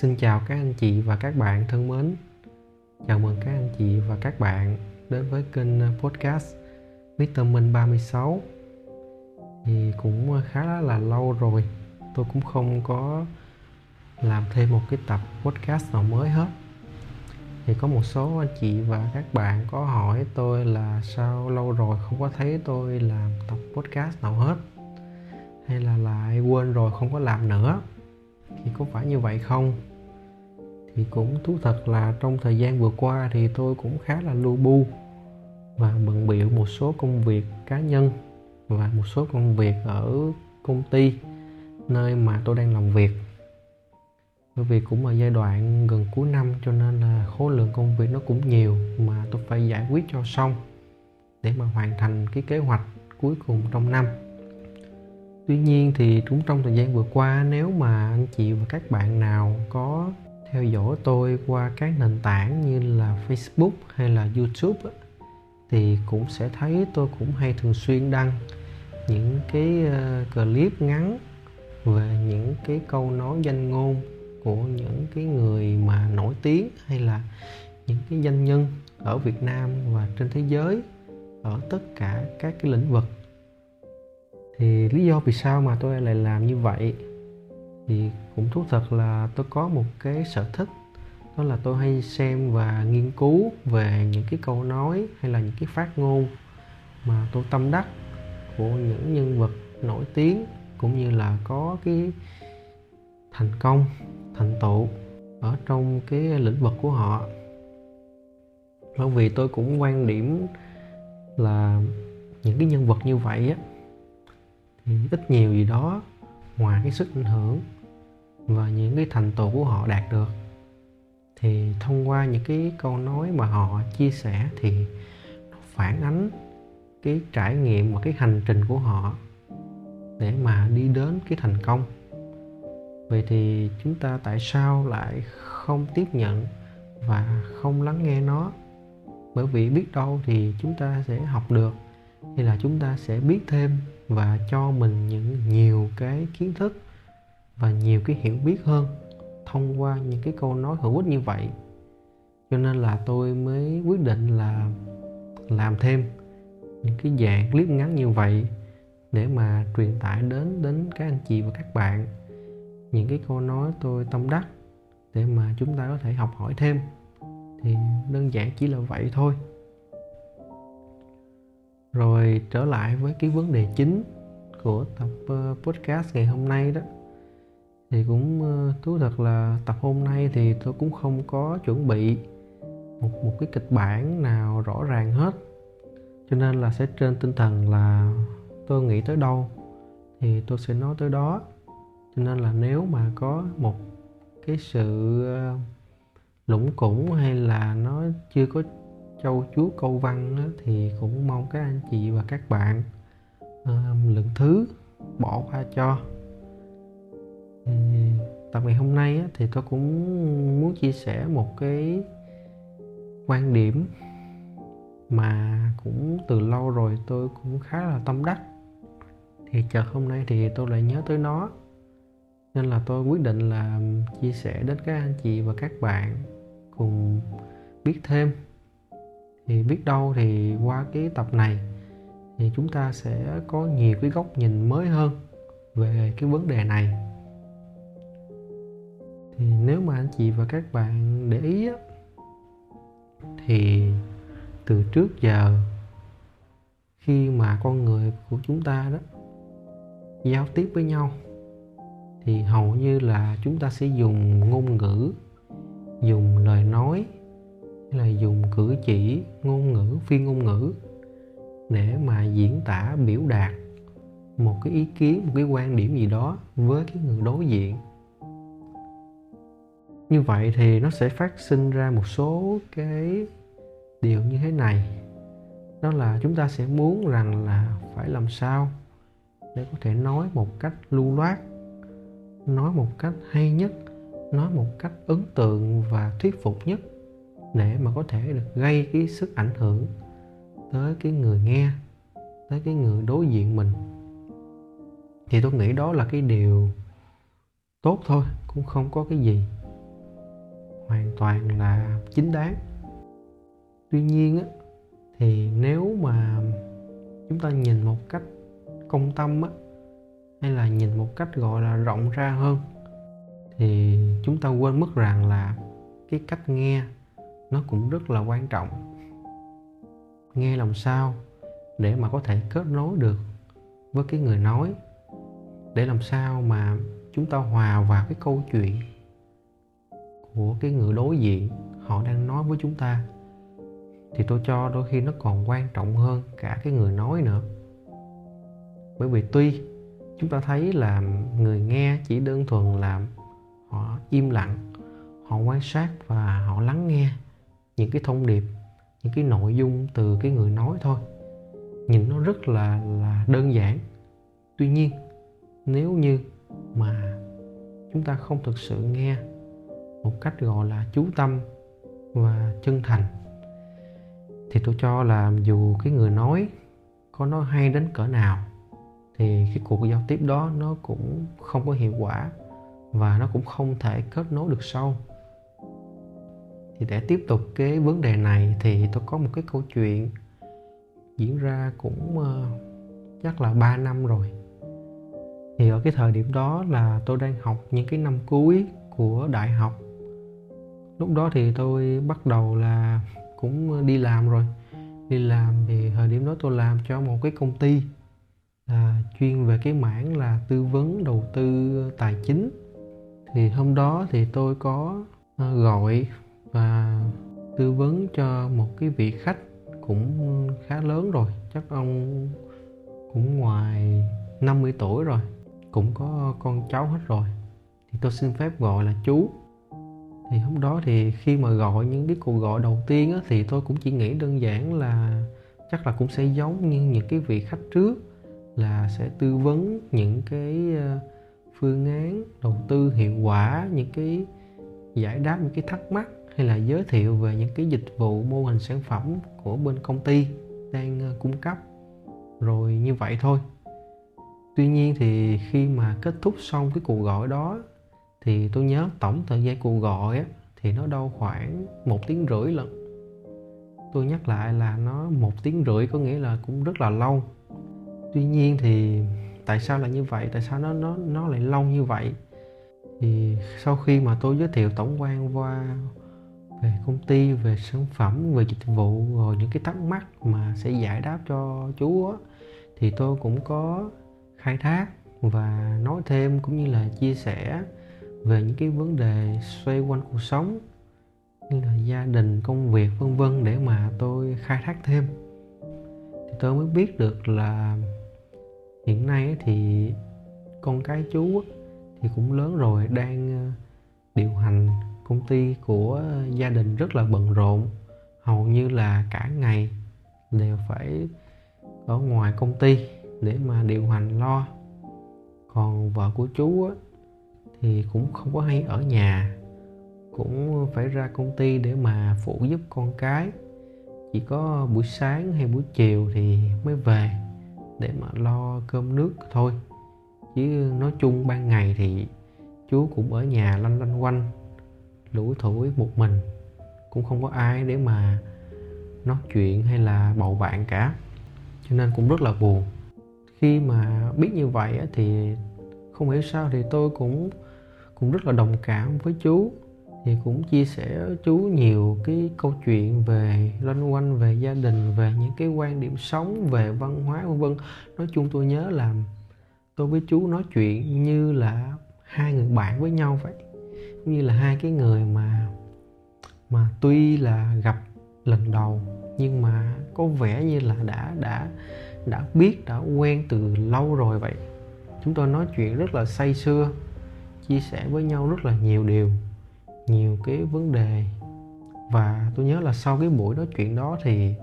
Xin chào các anh chị và các bạn thân mến. Chào mừng các anh chị và các bạn đến với kênh ờ, podcast Mr. Minh 36. Thì cũng ờ, khá là lâu rồi, tôi cũng không có làm thêm một cái tập podcast nào mới hết. Thì có một số anh chị và các bạn có hỏi tôi là sao lâu rồi không có thấy tôi làm tập podcast nào hết hay là lại quên rồi không có làm nữa thì có phải như vậy không thì cũng thú thật là trong thời gian vừa qua thì tôi cũng khá là lu bu và bận biệu một số công việc cá nhân và một số công việc ở công ty nơi mà tôi đang làm việc. Bởi vì cũng ở giai đoạn gần cuối năm cho nên là khối lượng công việc nó cũng nhiều mà tôi phải giải quyết cho xong để mà hoàn thành cái kế hoạch cuối cùng trong năm. Tuy nhiên thì cũng trong thời gian vừa qua, nếu mà anh chị và các bạn nào có theo dõi tôi qua các nền tảng như là facebook hay là youtube thì cũng sẽ thấy tôi cũng hay thường xuyên đăng những cái ờ, clip ngắn về những cái câu nói danh ngôn của những cái người mà nổi tiếng hay là những cái danh nhân ở Việt Nam và trên thế giới, ở tất cả các cái lĩnh vực. Thì lý do vì sao mà tôi lại làm như vậy thì cũng thú thật là tôi có một cái sở thích, đó là tôi hay xem và nghiên cứu về những cái câu nói hay là những cái phát ngôn mà tôi tâm đắc của những nhân vật nổi tiếng cũng như là có cái thành công, thành tựu ở trong cái lĩnh vực của họ. Bởi vì tôi cũng quan điểm là những cái nhân vật như vậy á, thì ít nhiều gì đó ngoài cái sức ảnh hưởng và những cái thành tựu của họ đạt được. Thì thông qua những cái câu nói mà họ chia sẻ thì nó phản ánh cái trải nghiệm và cái hành trình của họ để mà đi đến cái thành công. Vậy thì chúng ta tại sao lại không tiếp nhận và không lắng nghe nó? Bởi vì biết đâu thì chúng ta sẽ học được, hay là chúng ta sẽ biết thêm và cho mình những nhiều cái kiến thức và nhiều cái hiểu biết hơn thông qua những cái câu nói hữu ích như vậy. Cho nên là tôi mới quyết định là làm thêm những cái dạng clip ngắn như vậy để mà truyền tải đến đến các anh chị và các bạn những cái câu nói tôi tâm đắc để mà chúng ta có thể học hỏi thêm. Thì đơn giản chỉ là vậy thôi. Rồi trở lại với cái vấn đề chính của tập ờ, podcast ngày hôm nay đó thì cũng ờ, thú thật là tập hôm nay thì tôi cũng không có chuẩn bị một một cái kịch bản nào rõ ràng hết. Cho nên là sẽ trên tinh thần là tôi nghĩ tới đâu thì tôi sẽ nói tới đó. Cho nên là nếu mà có một cái sự ờ, lũng củng hay là nó chưa có châu chúa câu văn đó, thì cũng mong các anh chị và các bạn uh, lượng thứ bỏ qua cho tập ngày hôm nay á, thì tôi cũng muốn chia sẻ một cái quan điểm mà cũng từ lâu rồi tôi cũng khá là tâm đắc. Thì chợt hôm nay thì tôi lại nhớ tới nó. Nên là tôi quyết định là chia sẻ đến các anh chị và các bạn cùng biết thêm. Thì biết đâu thì qua cái tập này thì chúng ta sẽ có nhiều cái góc nhìn mới hơn về cái vấn đề này thì nếu mà anh chị và các bạn để ý á, thì từ trước giờ khi mà con người của chúng ta đó giao tiếp với nhau thì hầu như là chúng ta sẽ dùng ngôn ngữ dùng lời nói hay là dùng cử chỉ ngôn ngữ phi ngôn ngữ để mà diễn tả biểu đạt một cái ý kiến một cái quan điểm gì đó với cái người đối diện như vậy thì nó sẽ phát sinh ra một số cái điều như thế này. Đó là chúng ta sẽ muốn rằng là phải làm sao để có thể nói một cách lưu loát, nói một cách hay nhất, nói một cách ấn tượng và thuyết phục nhất để mà có thể được gây cái sức ảnh hưởng tới cái người nghe, tới cái người đối diện mình. Thì tôi nghĩ đó là cái điều tốt thôi, cũng không có cái gì hoàn toàn là chính đáng. Tuy nhiên á, thì nếu mà chúng ta nhìn một cách công tâm á, hay là nhìn một cách gọi là rộng ra hơn thì chúng ta quên mất rằng là cái cách nghe nó cũng rất là quan trọng. Nghe làm sao để mà có thể kết nối được với cái người nói? Để làm sao mà chúng ta hòa vào cái câu chuyện của cái người đối diện họ đang nói với chúng ta, thì tôi cho đôi khi nó còn quan trọng hơn cả cái người nói nữa. Bởi vì tuy chúng ta thấy là người nghe chỉ đơn thuần là họ im lặng, họ quan sát và họ lắng nghe những cái thông điệp, những cái nội dung từ cái người nói thôi. Nhìn nó rất là là đơn giản. Tuy nhiên, nếu như mà chúng ta không thực sự nghe một cách gọi là chú tâm và chân thành. Thì tôi cho là dù cái người nói có nói hay đến cỡ nào thì cái cuộc giao tiếp đó nó cũng không có hiệu quả và nó cũng không thể kết nối được sâu. Thì để tiếp tục cái vấn đề này thì tôi có một cái câu chuyện diễn ra cũng uh, chắc là 3 năm rồi. Thì ở cái thời điểm đó là tôi đang học những cái năm cuối của đại học lúc đó thì tôi bắt đầu là cũng đi làm rồi. Đi làm thì thời điểm đó tôi làm cho một cái công ty là chuyên về cái mảng là tư vấn đầu tư tài chính. Thì hôm đó thì tôi có à, gọi và tư vấn cho một cái vị khách cũng khá lớn rồi. Chắc ông cũng ngoài 50 tuổi rồi, cũng có con cháu hết rồi. Thì tôi xin phép gọi là chú thì hôm đó thì khi mà gọi những cái cuộc gọi đầu tiên á, thì tôi cũng chỉ nghĩ đơn giản là chắc là cũng sẽ giống như những cái vị khách trước là sẽ tư vấn những cái ờ, phương án đầu tư hiệu quả những cái giải đáp những cái thắc mắc hay là giới thiệu về những cái dịch vụ mô hình sản phẩm của bên công ty đang ờ, cung cấp. Rồi như vậy thôi. Tuy nhiên thì khi mà kết thúc xong cái cuộc gọi đó thì tôi nhớ tổng thời gian cuộc gọi á, thì nó đâu khoảng một tiếng rưỡi lận. Tôi nhắc lại là nó một tiếng rưỡi có nghĩa là cũng rất là lâu. Tuy nhiên thì tại sao là như vậy? Tại sao nó nó nó lại lâu như vậy? Thì sau khi mà tôi giới thiệu tổng quan qua về công ty về sản phẩm về dịch vụ rồi những cái thắc mắc mà sẽ giải đáp cho chú á thì tôi cũng có khai thác và nói thêm cũng như là chia sẻ về những cái vấn đề xoay quanh cuộc sống như là gia đình công việc vân vân để mà tôi khai thác thêm. Thì tôi mới biết được là hiện nay thì con cái chú thì cũng lớn rồi đang ờ, điều hành công ty của gia đình rất là bận rộn. Hầu như là cả ngày đều phải ở ngoài công ty để mà điều hành lo. Còn vợ của chú á, thì cũng không có hay ở nhà. Cũng phải ra công ty để mà phụ giúp con cái. Chỉ có buổi sáng hay buổi chiều thì mới về để mà lo cơm nước thôi. Chứ nói chung ban ngày thì chú cũng ở nhà lanh lanh quanh, lủi thủi một mình. Cũng không có ai để mà nói chuyện hay là bầu bạn cả. Cho nên cũng rất là buồn. Khi mà biết như vậy thì không hiểu sao thì tôi cũng cũng rất là đồng cảm với chú. Thì cũng chia sẻ chú nhiều cái câu chuyện về loanh quanh, về gia đình, về những cái quan điểm sống, về văn hóa, vân vân. Nói chung tôi nhớ là tôi với chú nói chuyện như là hai người bạn với nhau vậy. Như là hai cái người mà mà tuy là gặp lần đầu, nhưng mà có vẻ như là đã đã đã biết, đã quen từ lâu rồi vậy. Chúng tôi nói chuyện rất là say sưa chia sẻ với nhau rất là nhiều điều, nhiều cái vấn đề. Và tôi nhớ là sau cái buổi nói chuyện đó thì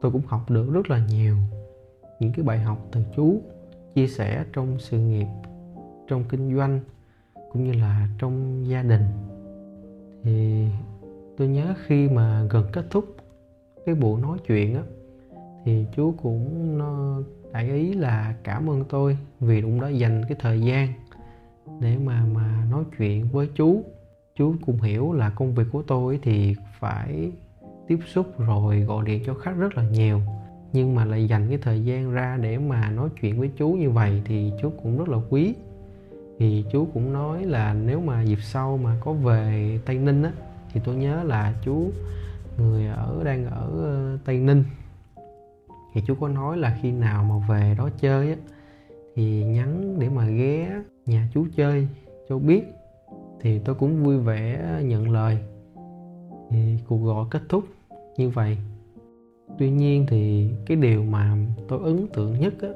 tôi cũng học được rất là nhiều những cái bài học từ chú, chia sẻ trong sự nghiệp, trong kinh doanh, cũng như là trong gia đình. Thì tôi nhớ khi mà gần kết thúc cái buổi nói chuyện á, thì chú cũng nó đại ý là cảm ơn tôi vì cũng đã dành cái thời gian để mà mà nói chuyện với chú chú cũng hiểu là công việc của tôi thì phải tiếp xúc rồi gọi điện cho khách rất là nhiều. Nhưng mà lại dành cái thời gian ra để mà nói chuyện với chú như vậy thì chú cũng rất là quý. Thì chú cũng nói là nếu mà dịp sau mà có về tây ninh á, thì tôi nhớ là chú người ở, đang ở ờ, tây ninh. Thì chú có nói là khi nào mà về đó chơi á, thì nhắn để mà ghé nhà chú chơi cho biết thì tôi cũng vui vẻ nhận lời. Thì cuộc gọi kết thúc như vậy. Tuy nhiên thì cái điều mà tôi ấn tượng nhất á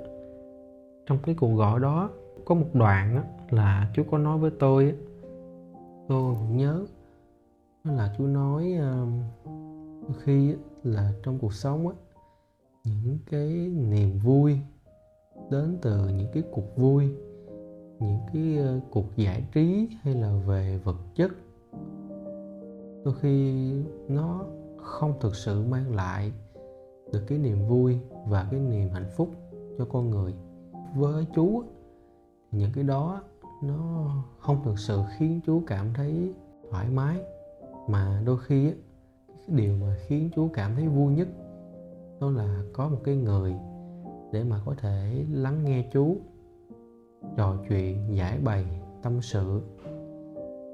trong cái cuộc gọi đó có một đoạn á là chú có nói với tôi á. Tôi cũng nhớ đó là chú nói uh, khi á, là trong cuộc sống á những cái niềm vui đến từ những cái cuộc vui những cái ờ, cuộc giải trí hay là về vật chất. Đôi khi nó không thực sự mang lại được cái niềm vui và cái niềm hạnh phúc cho con người. Với chú những cái đó nó không thực sự khiến chú cảm thấy thoải mái, mà đôi khi cái điều mà khiến chú cảm thấy vui nhất đó là có một cái người để mà có thể lắng nghe chú trò chuyện giải bày tâm sự.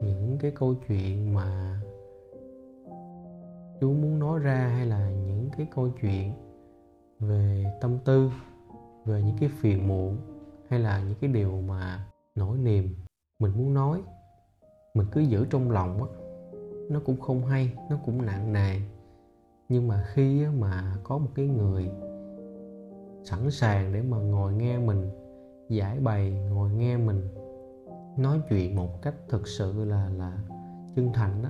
Những cái câu chuyện mà chú muốn nói ra hay là những cái câu chuyện về tâm tư, về những cái phiền muộn hay là những cái điều mà nỗi niềm mình muốn nói, mình cứ giữ trong lòng á, nó cũng không hay, nó cũng nặng nề. Nhưng mà khi mà có một cái người sẵn sàng để mà ngồi nghe mình giải bày, ngồi nghe mình nói chuyện một cách thực sự là là chân thành đó.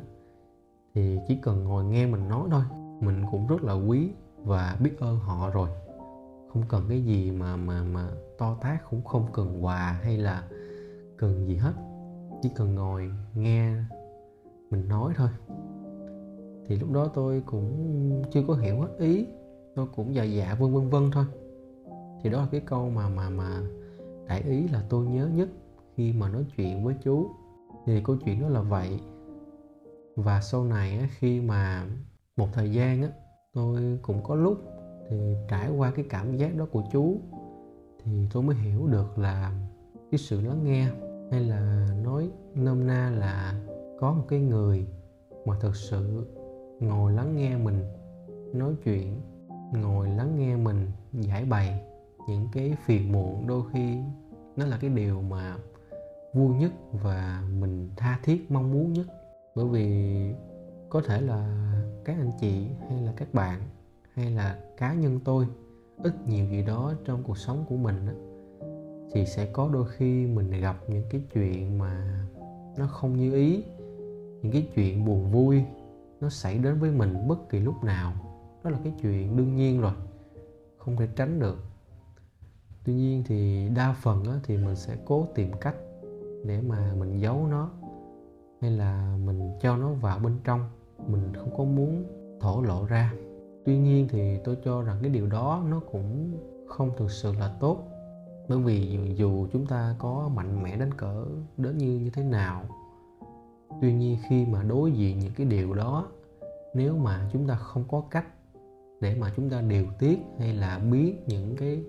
Thì chỉ cần ngồi nghe mình nói thôi, mình cũng rất là quý và biết ơn họ rồi. Không cần cái gì mà mà mà to tát, cũng không cần quà hay là cần gì hết. Chỉ cần ngồi nghe mình nói thôi. Thì lúc đó tôi cũng chưa có hiểu hết ý, tôi cũng dạ dạ vân vân vân thôi. Thì đó là cái câu mà mà mà đại ý là tôi nhớ nhất khi mà nói chuyện với chú. Thì câu chuyện đó là vậy. Và sau này khi mà một thời gian á, tôi cũng có lúc thì trải qua cái cảm giác đó của chú thì tôi mới hiểu được là cái sự lắng nghe hay là nói nôm na là có một cái người mà thực sự ngồi lắng nghe mình nói chuyện ngồi lắng nghe mình giải bày những cái phiền muộn đôi khi nó là cái điều mà vui nhất và mình tha thiết, mong muốn nhất. Bởi vì có thể là các anh chị hay là các bạn hay là cá nhân tôi, ít nhiều gì đó trong cuộc sống của mình thì sẽ có đôi khi mình gặp những cái chuyện mà nó không như ý, những cái chuyện buồn vui nó xảy đến với mình bất kỳ lúc nào. Đó là cái chuyện đương nhiên rồi, không thể tránh được tuy nhiên thì đa phần thì mình sẽ cố tìm cách để mà mình giấu nó hay là mình cho nó vào bên trong mình không có muốn thổ lộ ra. Tuy nhiên thì tôi cho rằng cái điều đó nó cũng không thực sự là tốt. Bởi vì dù, dù chúng ta có mạnh mẽ đến cỡ đến như như thế nào tuy nhiên khi mà đối diện những cái điều đó nếu mà chúng ta không có cách để mà chúng ta điều tiết hay là biết những cái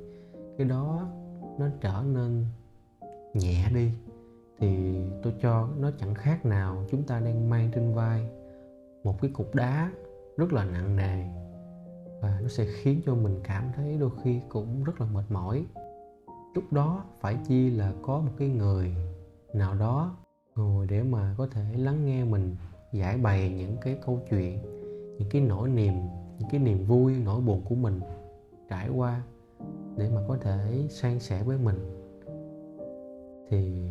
cái đó nó trở nên nhẹ đi. Thì tôi cho nó chẳng khác nào chúng ta đang mang trên vai một cái cục đá rất là nặng nề. Và nó sẽ khiến cho mình cảm thấy đôi khi cũng rất là mệt mỏi. Lúc đó phải chi là có một cái người nào đó ngồi để mà có thể lắng nghe mình giải bày những cái câu chuyện, những cái nỗi niềm, những cái niềm vui, nỗi buồn của mình trải qua để mà có thể san sẻ với mình. Thì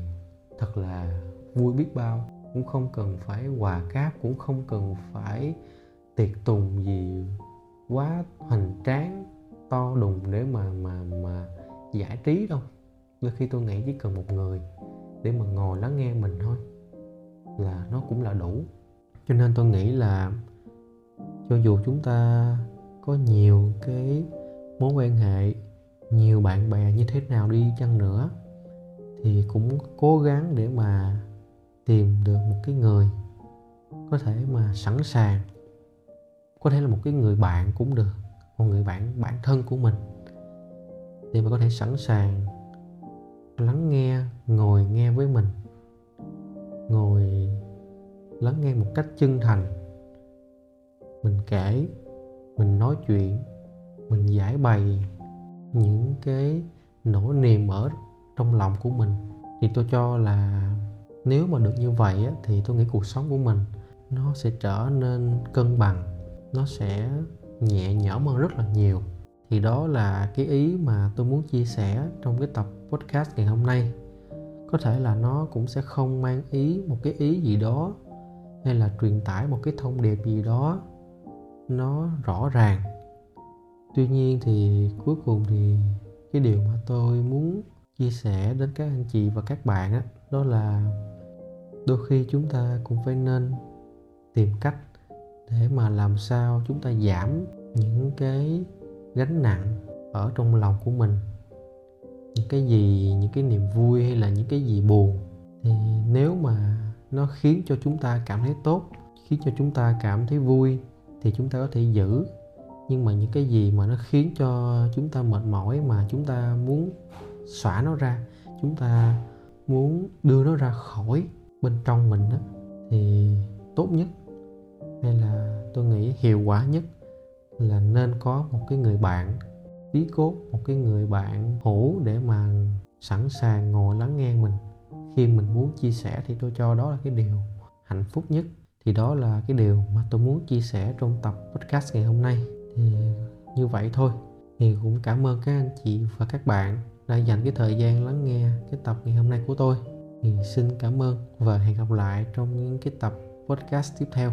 thật là vui biết bao, cũng không cần phải quà cáp, cũng không cần phải tiệc tùng gì quá hoành tráng, to đùng để mà mà mà giải trí đâu. Đôi khi tôi nghĩ chỉ cần một người để mà ngồi lắng nghe mình thôi, là nó cũng là đủ. Cho nên tôi nghĩ là cho dù chúng ta có nhiều cái mối quan hệ nhiều bạn bè như thế nào đi chăng nữa, thì cũng cố gắng để mà tìm được một cái người có thể mà sẵn sàng, có thể là một cái người bạn cũng được, một người bạn bản thân của mình, để mà có thể sẵn sàng lắng nghe, ngồi nghe với mình, ngồi lắng nghe một cách chân thành. Mình kể, mình nói chuyện, mình giải bày những cái nỗi niềm ở trong lòng của mình. Thì tôi cho là nếu mà được như vậy á, thì tôi nghĩ cuộc sống của mình nó sẽ trở nên cân bằng nó sẽ nhẹ nhõm hơn rất là nhiều. Thì đó là cái ý mà tôi muốn chia sẻ trong cái tập podcast ngày hôm nay. Có thể là nó cũng sẽ không mang ý một cái ý gì đó hay là truyền tải một cái thông điệp gì đó nó rõ ràng tuy nhiên thì cuối cùng thì cái điều mà tôi muốn chia sẻ đến các anh chị và các bạn đó, đó là đôi khi chúng ta cũng phải nên tìm cách để mà làm sao chúng ta giảm những cái gánh nặng ở trong lòng của mình. Những cái gì những cái niềm vui hay là những cái gì buồn thì nếu mà nó khiến cho chúng ta cảm thấy tốt khiến cho chúng ta cảm thấy vui thì chúng ta có thể giữ nhưng mà những cái gì mà nó khiến cho chúng ta mệt mỏi mà chúng ta muốn xóa nó ra chúng ta muốn đưa nó ra khỏi bên trong mình đó, thì tốt nhất hay là tôi nghĩ hiệu quả nhất là nên có một cái người bạn tí cốt một cái người bạn hữu để mà sẵn sàng ngồi lắng nghe mình. Khi mình muốn chia sẻ thì tôi cho đó là cái điều hạnh phúc nhất. Thì đó là cái điều mà tôi muốn chia sẻ trong tập podcast ngày hôm nay thì như vậy thôi. Thì cũng cảm ơn các anh chị và các bạn đã dành cái thời gian lắng nghe cái tập ngày hôm nay của tôi. Thì xin cảm ơn và hẹn gặp lại trong những cái tập podcast tiếp theo.